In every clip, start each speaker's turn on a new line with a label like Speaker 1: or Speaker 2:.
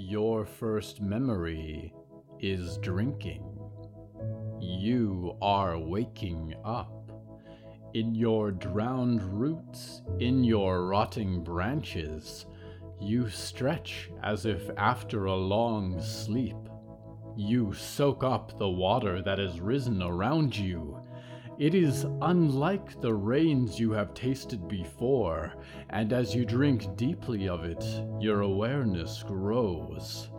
Speaker 1: Your first memory is drinking. You are waking up. In your drowned roots, in your rotting branches, you stretch as if after a long sleep. You soak up the water that has risen around you. It is unlike the rains you have tasted before, and as you drink deeply of it, your awareness grows.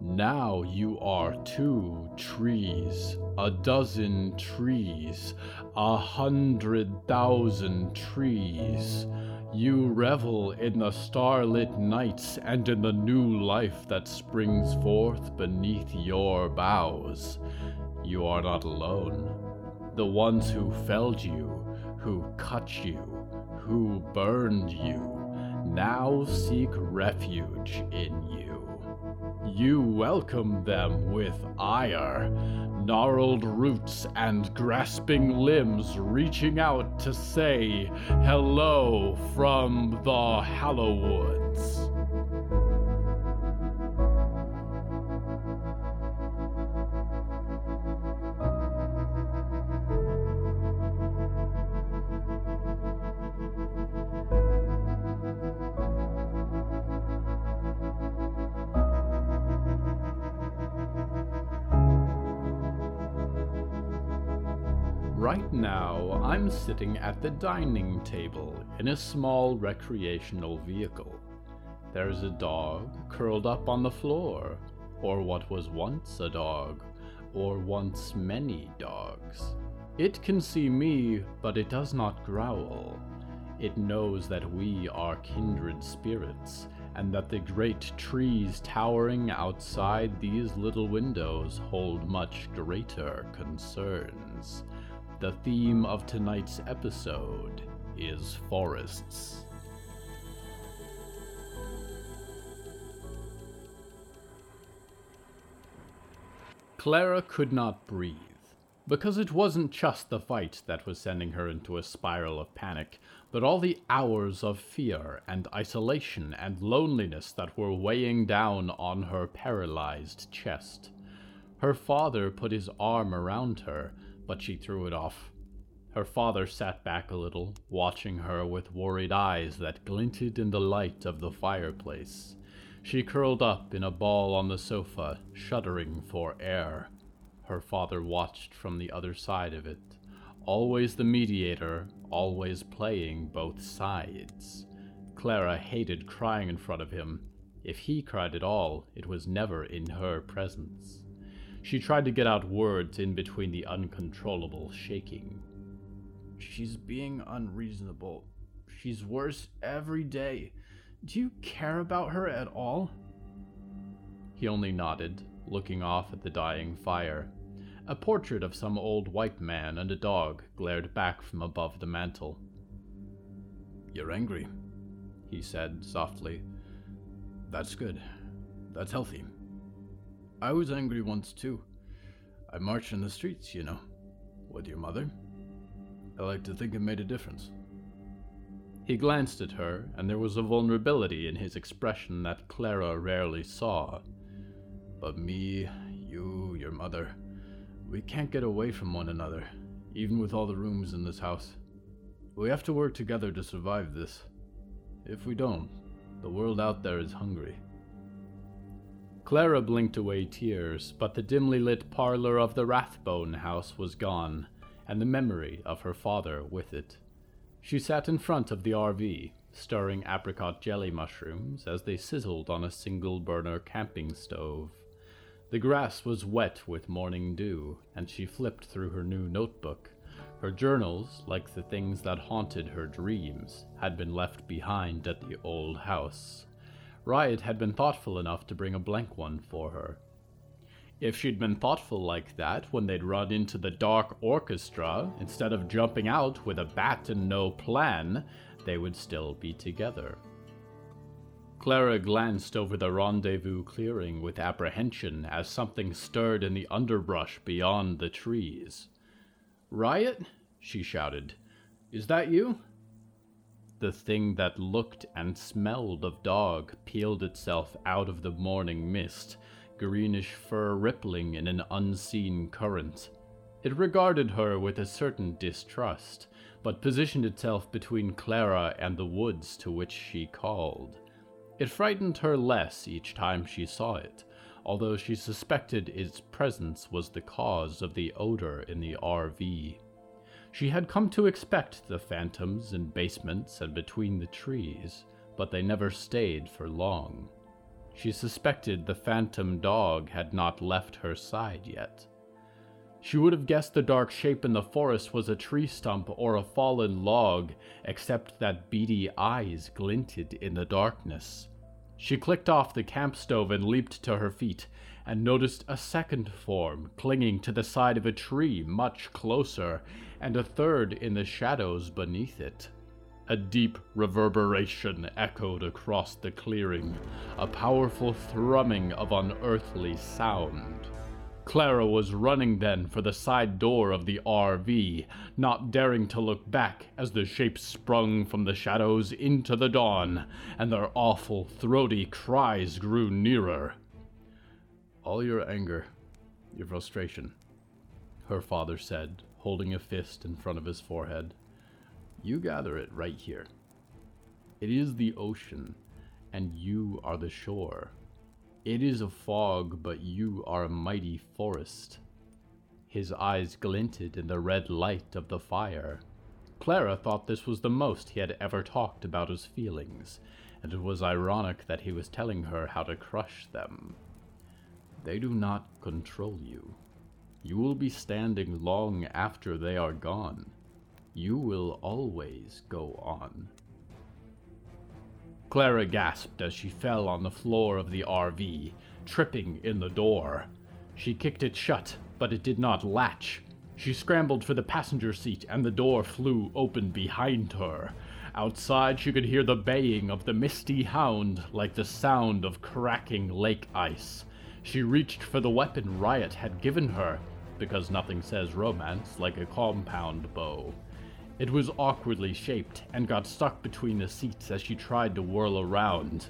Speaker 1: Now you are two trees, a dozen trees, a hundred thousand trees. You revel in the starlit nights and in the new life that springs forth beneath your boughs. You are not alone. The ones who felled you, who cut you, who burned you, now seek refuge in you. You welcome them with ire, gnarled roots and grasping limbs reaching out to say hello from the Hallowoods. Sitting at the dining table in a small recreational vehicle. There's a dog curled up on the floor, or what was once a dog, or once many dogs. It can see me, but it does not growl. It knows that we are kindred spirits, and that the great trees towering outside these little windows hold much greater concerns. The theme of tonight's episode is forests. Clara could not breathe, because it wasn't just the fight that was sending her into a spiral of panic, but all the hours of fear and isolation and loneliness that were weighing down on her paralyzed chest. Her father put his arm around her, but she threw it off. Her father sat back a little, watching her with worried eyes that glinted in the light of the fireplace. She curled up in a ball on the sofa, shuddering for air. Her father watched from the other side of it, always the mediator, always playing both sides. Clara hated crying in front of him. If he cried at all, it was never in her presence. She tried to get out words in between the uncontrollable shaking. She's being unreasonable. She's worse every day. Do you care about her at all? He only nodded, looking off at the dying fire. A portrait of some old white man and a dog glared back from above the mantel. You're angry, he said softly. That's good. That's healthy. I was angry once too. I marched in the streets, you know, with your mother. I like to think it made a difference. He glanced at her, and there was a vulnerability in his expression that Clara rarely saw. But me, you, your mother, we can't get away from one another, even with all the rooms in this house. We have to work together to survive this. If we don't, the world out there is hungry. Clara blinked away tears, but the dimly lit parlor of the Rathbone house was gone, and the memory of her father with it. She sat in front of the RV, stirring apricot jelly mushrooms as they sizzled on a single burner camping stove. The grass was wet with morning dew, and she flipped through her new notebook. Her journals, like the things that haunted her dreams, had been left behind at the old house. Riot had been thoughtful enough to bring a blank one for her. If she'd been thoughtful like that when they'd run into the dark orchestra, instead of jumping out with a bat and no plan, they would still be together. Clara glanced over the rendezvous clearing with apprehension as something stirred in the underbrush beyond the trees. Riot? she shouted. Is that you? The thing that looked and smelled of dog peeled itself out of the morning mist, greenish fur rippling in an unseen current. It regarded her with a certain distrust, but positioned itself between Clara and the woods to which she called. It frightened her less each time she saw it, although she suspected its presence was the cause of the odor in the RV. She had come to expect the phantoms in basements and between the trees, but they never stayed for long. She suspected the phantom dog had not left her side yet. She would have guessed the dark shape in the forest was a tree stump or a fallen log, except that beady eyes glinted in the darkness. She clicked off the camp stove and leaped to her feet, and noticed a second form clinging to the side of a tree much closer, and a third in the shadows beneath it. A deep reverberation echoed across the clearing, a powerful thrumming of unearthly sound. Clara was running then for the side door of the RV, not daring to look back as the shapes sprung from the shadows into the dawn, and their awful, throaty cries grew nearer. All your anger, your frustration, her father said, holding a fist in front of his forehead. You gather it right here. It is the ocean, and you are the shore. It is a fog, but you are a mighty forest. His eyes glinted in the red light of the fire. Clara thought this was the most he had ever talked about his feelings, and it was ironic that he was telling her how to crush them. They do not control you. You will be standing long after they are gone. You will always go on. Clara gasped as she fell on the floor of the RV, tripping in the door. She kicked it shut, but it did not latch. She scrambled for the passenger seat, and the door flew open behind her. Outside, she could hear the baying of the misty hound like the sound of cracking lake ice. She reached for the weapon Riot had given her, because nothing says romance like a compound bow. It was awkwardly shaped and got stuck between the seats as she tried to whirl around.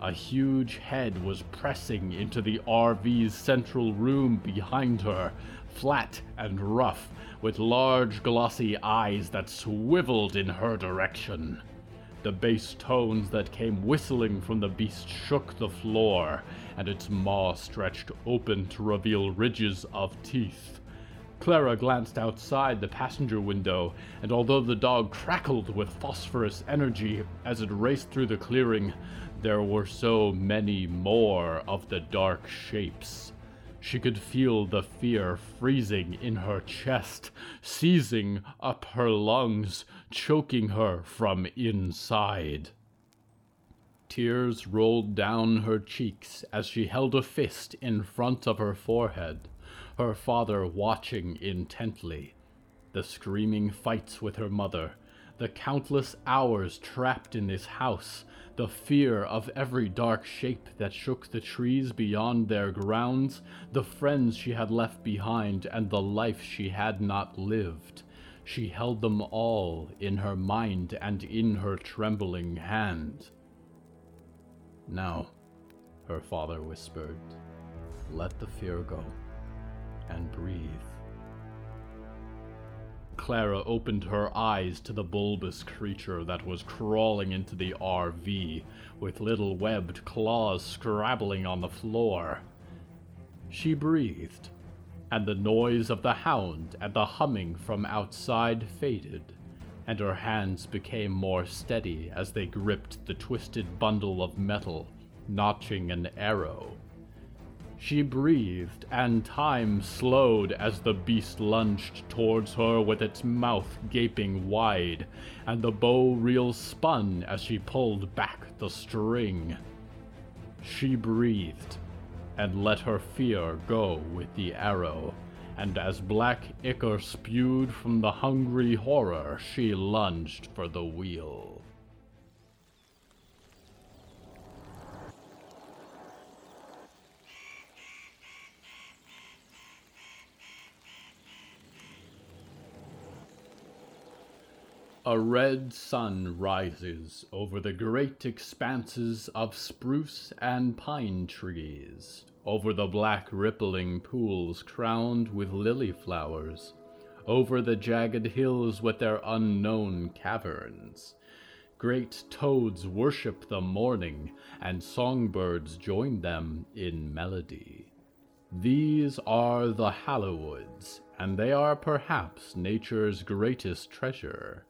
Speaker 1: A huge head was pressing into the RV's central room behind her, flat and rough, with large glossy eyes that swiveled in her direction. The bass tones that came whistling from the beast shook the floor, and its maw stretched open to reveal ridges of teeth. Clara glanced outside the passenger window, and although the dog crackled with phosphorus energy as it raced through the clearing, there were so many more of the dark shapes. She could feel the fear freezing in her chest, seizing up her lungs, choking her from inside. Tears rolled down her cheeks as she held a fist in front of her forehead her father watching intently, the screaming fights with her mother, the countless hours trapped in this house, the fear of every dark shape that shook the trees beyond their grounds, the friends she had left behind, and the life she had not lived. She held them all in her mind and in her trembling hand. Now, her father whispered, let the fear go and breathe. Clara opened her eyes to the bulbous creature that was crawling into the RV, with little webbed claws scrabbling on the floor. She breathed, and the noise of the hound and the humming from outside faded, and her hands became more steady as they gripped the twisted bundle of metal, notching an arrow she breathed, and time slowed as the beast lunged towards her with its mouth gaping wide, and the bow reel spun as she pulled back the string. She breathed, and let her fear go with the arrow, and as black ichor spewed from the hungry horror, she lunged for the wheel. A red sun rises over the great expanses of spruce and pine trees, over the black rippling pools crowned with lily flowers, over the jagged hills with their unknown caverns. Great toads worship the morning, and songbirds join them in melody. These are the Hallowoods, and they are perhaps nature's greatest treasure.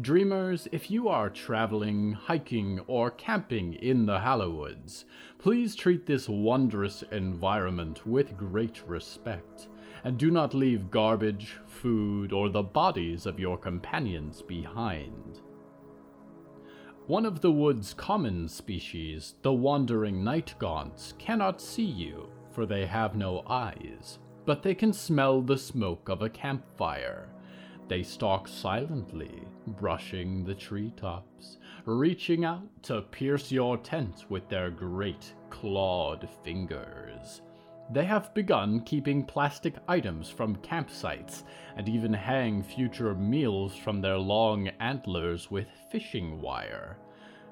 Speaker 1: Dreamers, if you are traveling, hiking, or camping in the Hallowoods, please treat this wondrous environment with great respect, and do not leave garbage, food, or the bodies of your companions behind. One of the wood's common species, the wandering night gaunts, cannot see you, for they have no eyes, but they can smell the smoke of a campfire they stalk silently, brushing the treetops, reaching out to pierce your tent with their great clawed fingers. They have begun keeping plastic items from campsites and even hang future meals from their long antlers with fishing wire.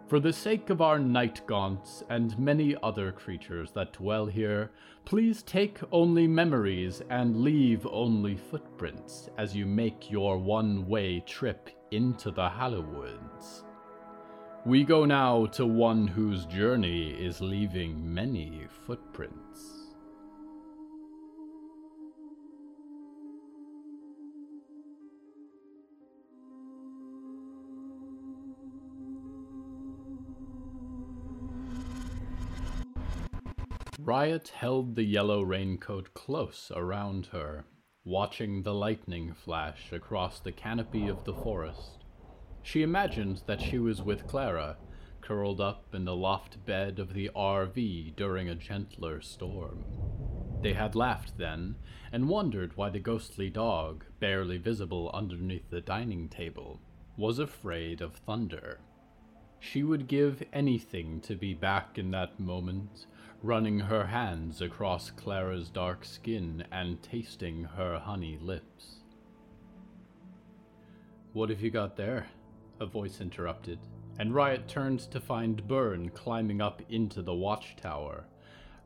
Speaker 1: For the sake of our night gaunts and many other creatures that dwell here, please take only memories and leave only footprints as you make your one way trip into the Hallowoods. We go now to one whose journey is leaving many footprints. Riot held the yellow raincoat close around her, watching the lightning flash across the canopy of the forest. She imagined that she was with Clara, curled up in the loft bed of the RV during a gentler storm. They had laughed then, and wondered why the ghostly dog, barely visible underneath the dining table, was afraid of thunder. She would give anything to be back in that moment running her hands across Clara's dark skin and tasting her honey lips. What have you got there? A voice interrupted, and Riot turned to find Byrne climbing up into the watchtower.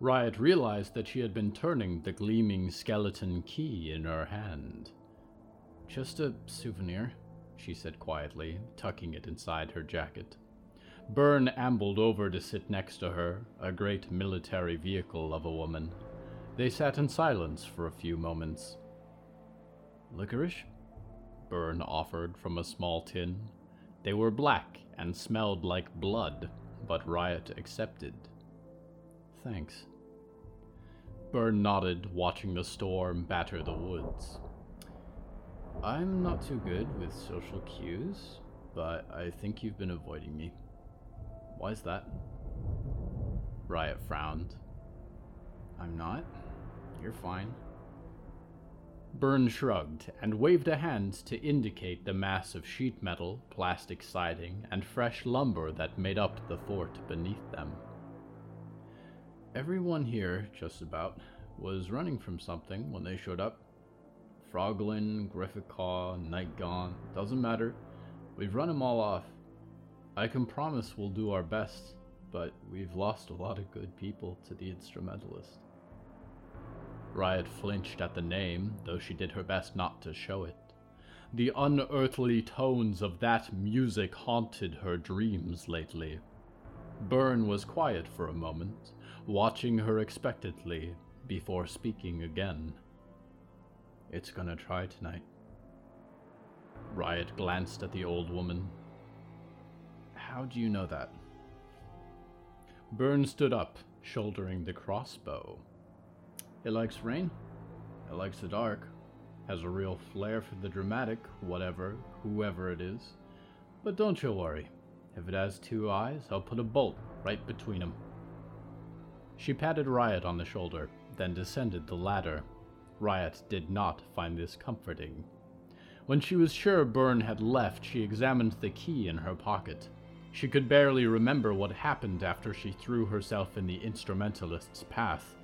Speaker 1: Riot realized that she had been turning the gleaming skeleton key in her hand. Just a souvenir, she said quietly, tucking it inside her jacket. Byrne ambled over to sit next to her, a great military vehicle of a woman. They sat in silence for a few moments. Licorice? Byrne offered from a small tin. They were black and smelled like blood, but Riot accepted. Thanks. Byrne nodded, watching the storm batter the woods. I'm not too good with social cues, but I think you've been avoiding me. Why is that? Riot frowned. I'm not. You're fine. Byrne shrugged and waved a hand to indicate the mass of sheet metal, plastic siding, and fresh lumber that made up the fort beneath them. Everyone here, just about, was running from something when they showed up. Froglin, Grifficaw, Nightgaunt, doesn't matter. We've run them all off. I can promise we'll do our best, but we've lost a lot of good people to the instrumentalist. Riot flinched at the name, though she did her best not to show it. The unearthly tones of that music haunted her dreams lately. Byrne was quiet for a moment, watching her expectantly before speaking again. It's gonna try tonight. Riot glanced at the old woman, how do you know that? Byrne stood up, shouldering the crossbow. It likes rain. It likes the dark. Has a real flair for the dramatic, whatever, whoever it is. But don't you worry. If it has two eyes, I'll put a bolt right between 'em. She patted Riot on the shoulder, then descended the ladder. Riot did not find this comforting. When she was sure Byrne had left, she examined the key in her pocket. She could barely remember what happened after she threw herself in the instrumentalist's path.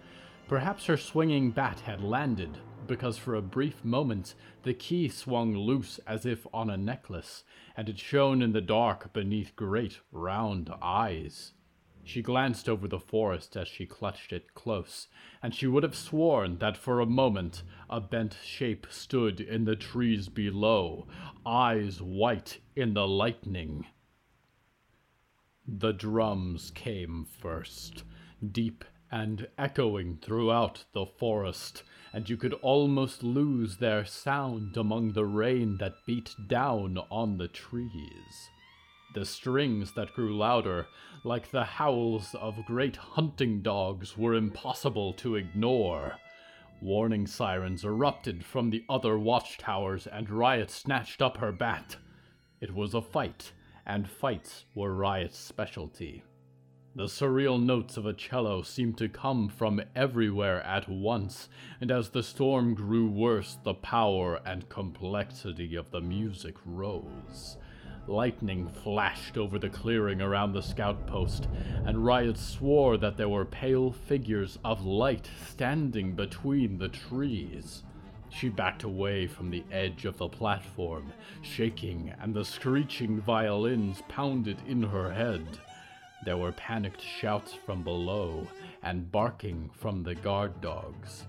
Speaker 1: Perhaps her swinging bat had landed, because for a brief moment the key swung loose as if on a necklace, and it shone in the dark beneath great round eyes. She glanced over the forest as she clutched it close, and she would have sworn that for a moment a bent shape stood in the trees below, eyes white in the lightning. The drums came first, deep and echoing throughout the forest, and you could almost lose their sound among the rain that beat down on the trees. The strings that grew louder, like the howls of great hunting dogs, were impossible to ignore. Warning sirens erupted from the other watchtowers, and Riot snatched up her bat. It was a fight, and fights were Riot's specialty. The surreal notes of a cello seemed to come from everywhere at once, and as the storm grew worse, the power and complexity of the music rose. Lightning flashed over the clearing around the scout post, and Riot swore that there were pale figures of light standing between the trees. She backed away from the edge of the platform, shaking, and the screeching violins pounded in her head. There were panicked shouts from below, and barking from the guard dogs.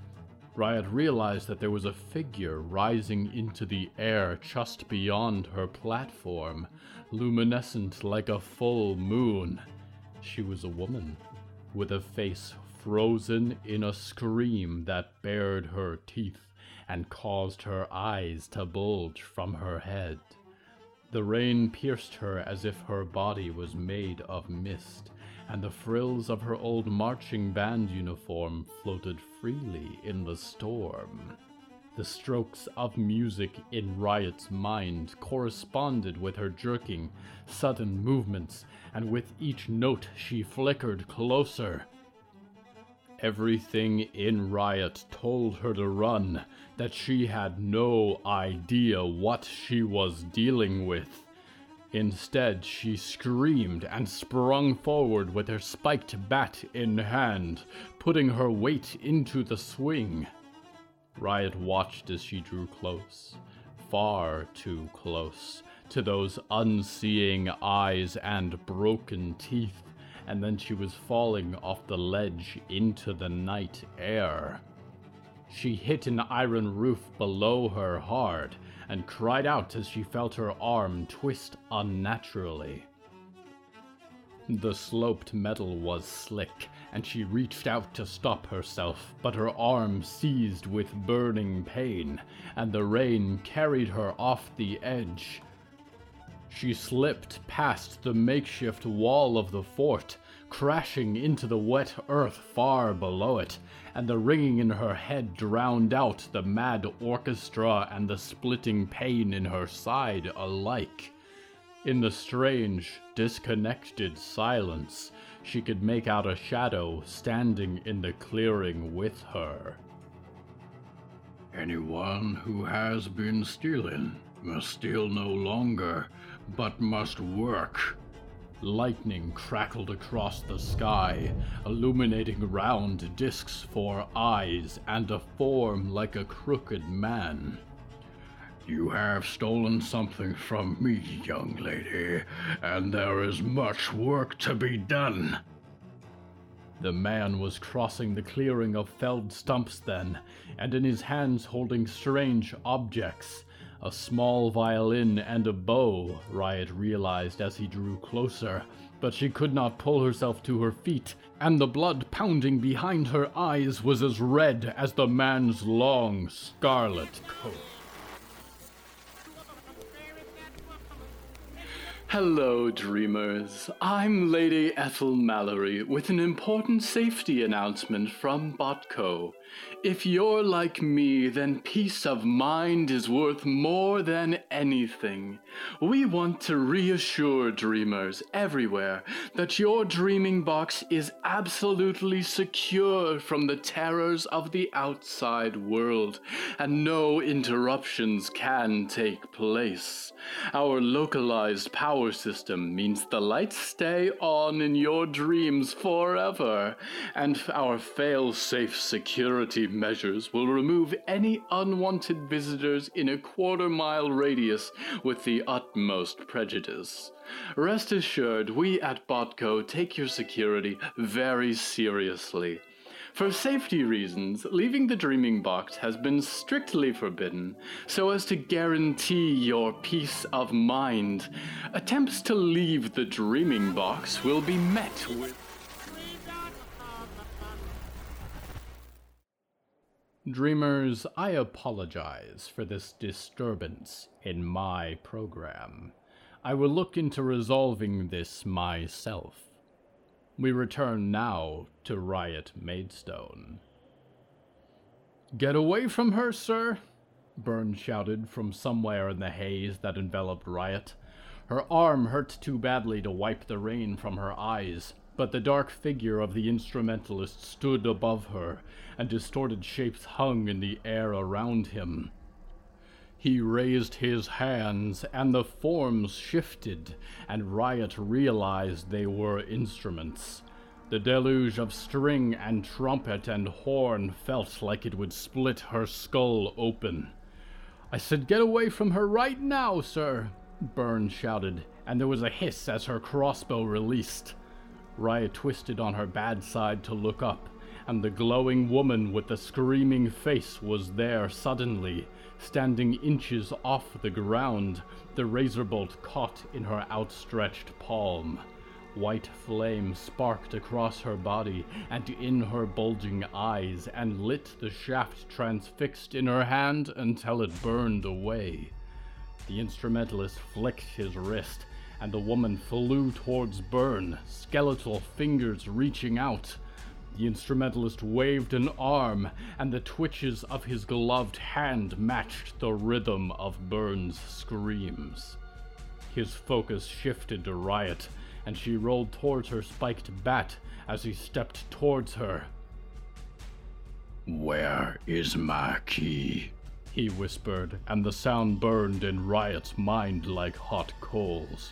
Speaker 1: Riot realized that there was a figure rising into the air just beyond her platform, luminescent like a full moon. She was a woman, with a face frozen in a scream that bared her teeth and caused her eyes to bulge from her head. The rain pierced her as if her body was made of mist, and the frills of her old marching band uniform floated freely in the storm. The strokes of music in Riot's mind corresponded with her jerking, sudden movements, and with each note she flickered closer. Everything in Riot told her to run, that she had no idea what she was dealing with. Instead, she screamed and sprung forward with her spiked bat in hand, putting her weight into the swing. Riot watched as she drew close, far too close, to those unseeing eyes and broken teeth, and then she was falling off the ledge into the night air. She hit an iron roof below her hard, and cried out as she felt her arm twist unnaturally. The sloped metal was slick, and she reached out to stop herself, but her arm seized with burning pain, and the rain carried her off the edge. She slipped past the makeshift wall of the fort, crashing into the wet earth far below it, and the ringing in her head drowned out the mad orchestra and the splitting pain in her side alike. In the strange, disconnected silence, she could make out a shadow standing in the clearing with her.
Speaker 2: Anyone who has been stealing must steal no longer, but must work
Speaker 1: Lightning crackled across the sky, illuminating round discs for eyes and a form like a crooked man.
Speaker 2: You have stolen something from me, young lady, and there is much work to be done.
Speaker 1: The man was crossing the clearing of felled stumps then, and in his hands holding strange objects a small violin and a bow, Riot realized as he drew closer, but she could not pull herself to her feet, and the blood pounding behind her eyes was as red as the man's long scarlet coat.
Speaker 3: Hello, dreamers. I'm Lady Ethel Mallory with an important safety announcement from Botco. If you're like me, then peace of mind is worth more than anything. We want to reassure dreamers everywhere that your dreaming box is absolutely secure from the terrors of the outside world, and no interruptions can take place. Our localized power system means the lights stay on in your dreams forever, and our fail safe security measures will remove any unwanted visitors in a quarter mile radius with the utmost prejudice. Rest assured, we at Botco take your security very seriously. For safety reasons, leaving the Dreaming Box has been strictly forbidden, so as to guarantee your peace of mind. Attempts to leave the Dreaming Box will be met with.
Speaker 1: Dreamers, I apologize for this disturbance in my program. I will look into resolving this myself. We return now to Riot Maidstone. Get away from her, sir! Burns shouted from somewhere in the haze that enveloped Riot. Her arm hurt too badly to wipe the rain from her eyes, but the dark figure of the instrumentalist stood above her, and distorted shapes hung in the air around him. He raised his hands, and the forms shifted, and Riot realized they were instruments. The deluge of string and trumpet and horn felt like it would split her skull open. I said, Get away from her right now, sir! Burns shouted, and there was a hiss as her crossbow released. Riot twisted on her bad side to look up, and the glowing woman with the screaming face was there suddenly, standing inches off the ground, the razor bolt caught in her outstretched palm. White flame sparked across her body and in her bulging eyes, and lit the shaft transfixed in her hand until it burned away. The instrumentalist flicked his wrist, and the woman flew towards Byrne, skeletal fingers reaching out. The instrumentalist waved an arm, and the twitches of his gloved hand matched the rhythm of Byrne's screams. His focus shifted to Riot, and she rolled towards her spiked bat as he stepped towards her.
Speaker 2: Where is my key?
Speaker 1: He whispered, and the sound burned in Riot's mind like hot coals.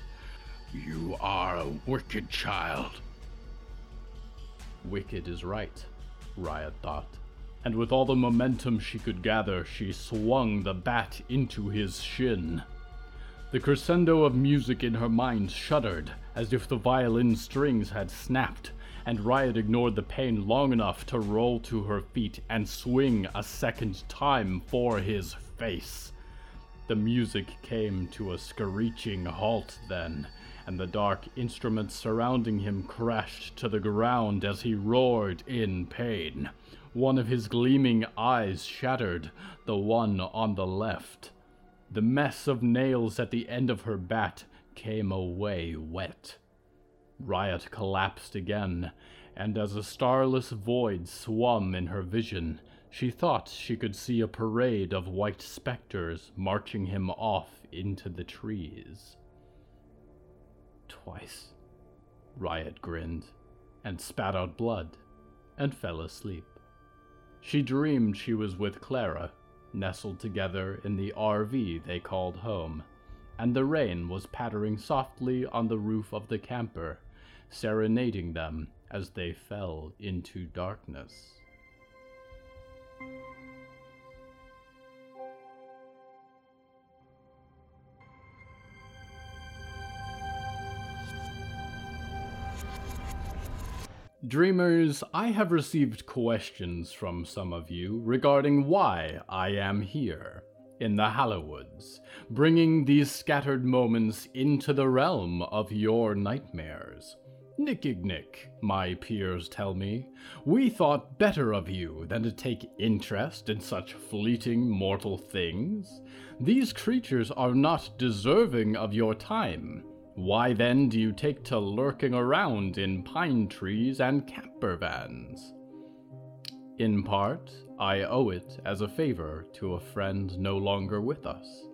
Speaker 2: You are a wicked child.
Speaker 1: Wicked is right, Riot thought. And with all the momentum she could gather, she swung the bat into his shin. The crescendo of music in her mind shuddered, as if the violin strings had snapped, and Riot ignored the pain long enough to roll to her feet and swing a second time for his face. The music came to a screeching halt then, and the dark instruments surrounding him crashed to the ground as he roared in pain. One of his gleaming eyes shattered, the one on the left. The mess of nails at the end of her bat came away wet. Riot collapsed again, and as a starless void swum in her vision, she thought she could see a parade of white specters marching him off into the trees. Twice. Riot grinned, and spat out blood, and fell asleep. She dreamed she was with Clara, nestled together in the RV they called home, and the rain was pattering softly on the roof of the camper, serenading them as they fell into darkness. Dreamers, I have received questions from some of you regarding why I am here in the Hallowoods, bringing these scattered moments into the realm of your nightmares. Nickignick, my peers tell me, we thought better of you than to take interest in such fleeting mortal things. These creatures are not deserving of your time. Why then do you take to lurking around in pine trees and camper vans? In part, I owe it as a favor to a friend no longer with us.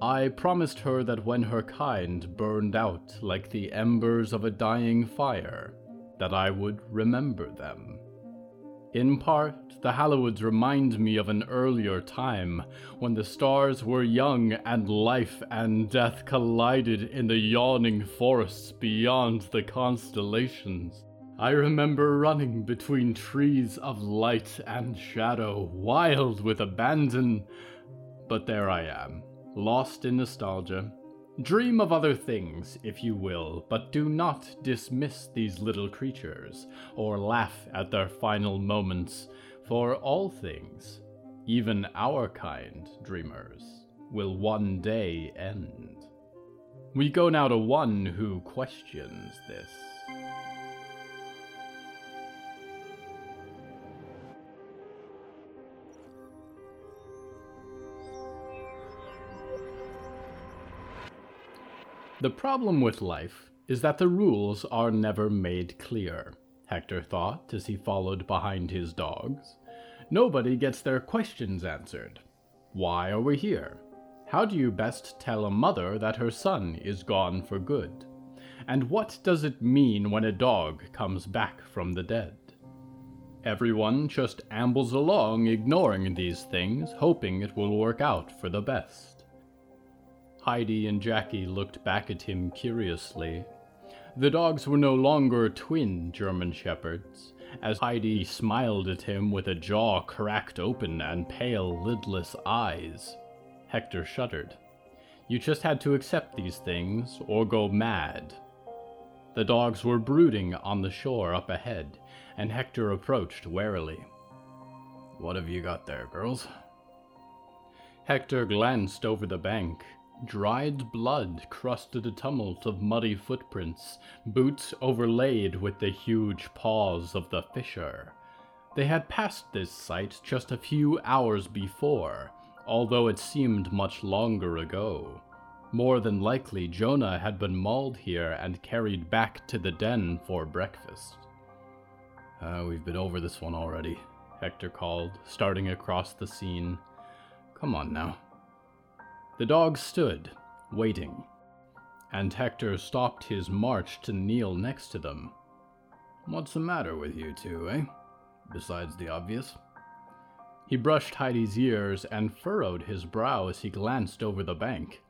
Speaker 1: I promised her that when her kind burned out like the embers of a dying fire, that I would remember them. In part, the Hallowoods remind me of an earlier time when the stars were young and life and death collided in the yawning forests beyond the constellations. I remember running between trees of light and shadow, wild with abandon. But there I am, lost in nostalgia, Dream of other things, if you will, but do not dismiss these little creatures, or laugh at their final moments, for all things, even our kind, dreamers, will one day end. We go now to one who questions this. The problem with life is that the rules are never made clear, Hector thought as he followed behind his dogs. Nobody gets their questions answered. Why are we here? How do you best tell a mother that her son is gone for good? And what does it mean when a dog comes back from the dead? Everyone just ambles along ignoring these things, hoping it will work out for the best. Heidi and Jackie looked back at him curiously. The dogs were no longer twin German shepherds. As Heidi smiled at him with a jaw cracked open and pale, lidless eyes, Hector shuddered. You just had to accept these things or go mad. The dogs were brooding on the shore up ahead, and Hector approached warily. What have you got there, girls? Hector glanced over the bank. Dried blood crusted a tumult of muddy footprints, boots overlaid with the huge paws of the fisher. They had passed this site just a few hours before, although it seemed much longer ago. More than likely, Jonah had been mauled here and carried back to the den for breakfast. Uh, we've been over this one already, Hector called, starting across the scene. Come on now. The dogs stood, waiting, and Hector stopped his march to kneel next to them. What's the matter with you two, eh? Besides the obvious. He brushed Heidi's ears and furrowed his brow as he glanced over the bank.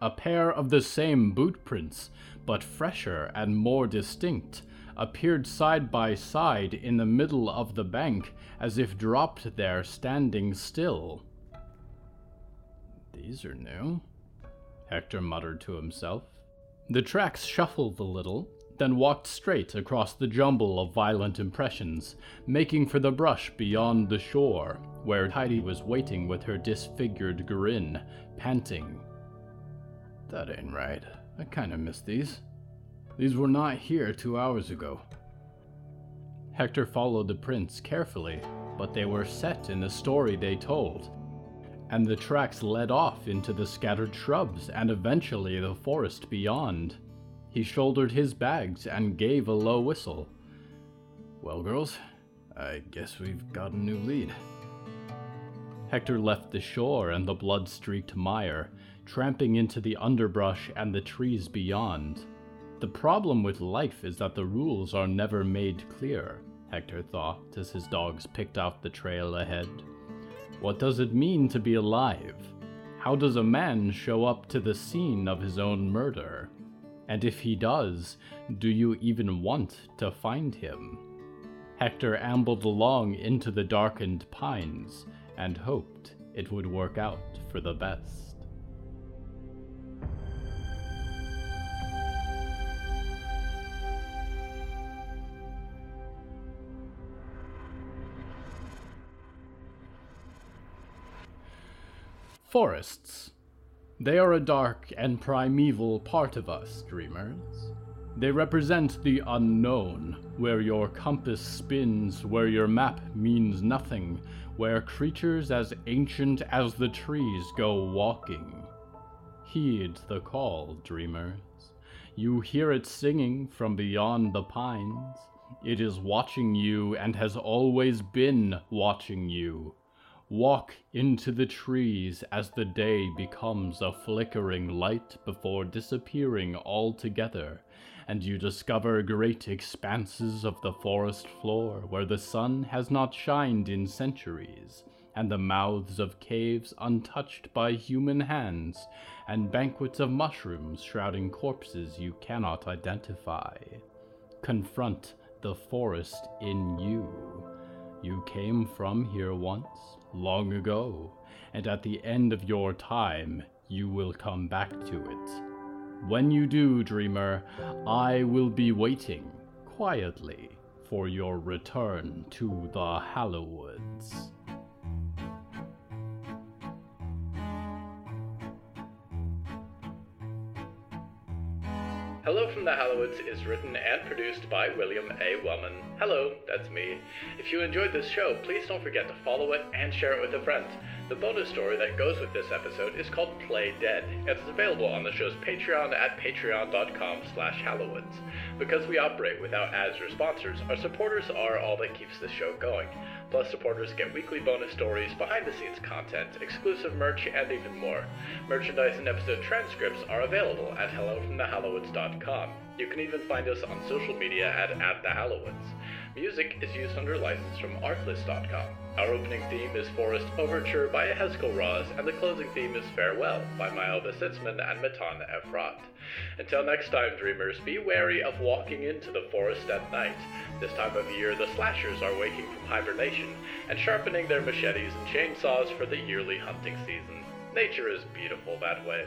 Speaker 1: A pair of the same boot prints, but fresher and more distinct, appeared side by side in the middle of the bank as if dropped there standing still. These are new, Hector muttered to himself. The tracks shuffled a little, then walked straight across the jumble of violent impressions, making for the brush beyond the shore, where Heidi was waiting with her disfigured grin, panting. That ain't right. I kinda missed these. These were not here two hours ago. Hector followed the prints carefully, but they were set in the story they told, and the tracks led off into the scattered shrubs and eventually the forest beyond. He shouldered his bags and gave a low whistle. Well, girls, I guess we've got a new lead. Hector left the shore and the blood streaked mire, tramping into the underbrush and the trees beyond. The problem with life is that the rules are never made clear, Hector thought as his dogs picked out the trail ahead. What does it mean to be alive? How does a man show up to the scene of his own murder? And if he does, do you even want to find him? Hector ambled along into the darkened pines and hoped it would work out for the best. Forests. They are a dark and primeval part of us, dreamers. They represent the unknown, where your compass spins, where your map means nothing, where creatures as ancient as the trees go walking. Heed the call, dreamers. You hear it singing from beyond the pines. It is watching you and has always been watching you. Walk into the trees as the day becomes a flickering light before disappearing altogether, and you discover great expanses of the forest floor where the sun has not shined in centuries, and the mouths of caves untouched by human hands, and banquets of mushrooms shrouding corpses you cannot identify. Confront the forest in you. You came from here once, long ago, and at the end of your time, you will come back to it. When you do, dreamer, I will be waiting, quietly, for your return to the Hallowoods.
Speaker 3: Hello from the Hallowoods is written and produced by William A. Wellman. Hello, that's me. If you enjoyed this show, please don't forget to follow it and share it with a friend. The bonus story that goes with this episode is called Play Dead, and it's available on the show's Patreon at patreon.com slash Hallowoods. Because we operate without ads or sponsors, our supporters are all that keeps the show going. Plus, supporters get weekly bonus stories, behind the scenes content, exclusive merch, and even more. Merchandise and episode transcripts are available at hellofromthehallowoods.com. You can even find us on social media at, at the Hallowoods. Music is used under license from artlist.com. Our opening theme is Forest Overture by Haskell Ross, and the closing theme is Farewell by Myoba Sitzman and Matan Efrat. Until next time, dreamers, be wary of walking into the forest at night. This time of year, the slashers are waking from hibernation and sharpening their machetes and chainsaws for the yearly hunting season. Nature is beautiful that way.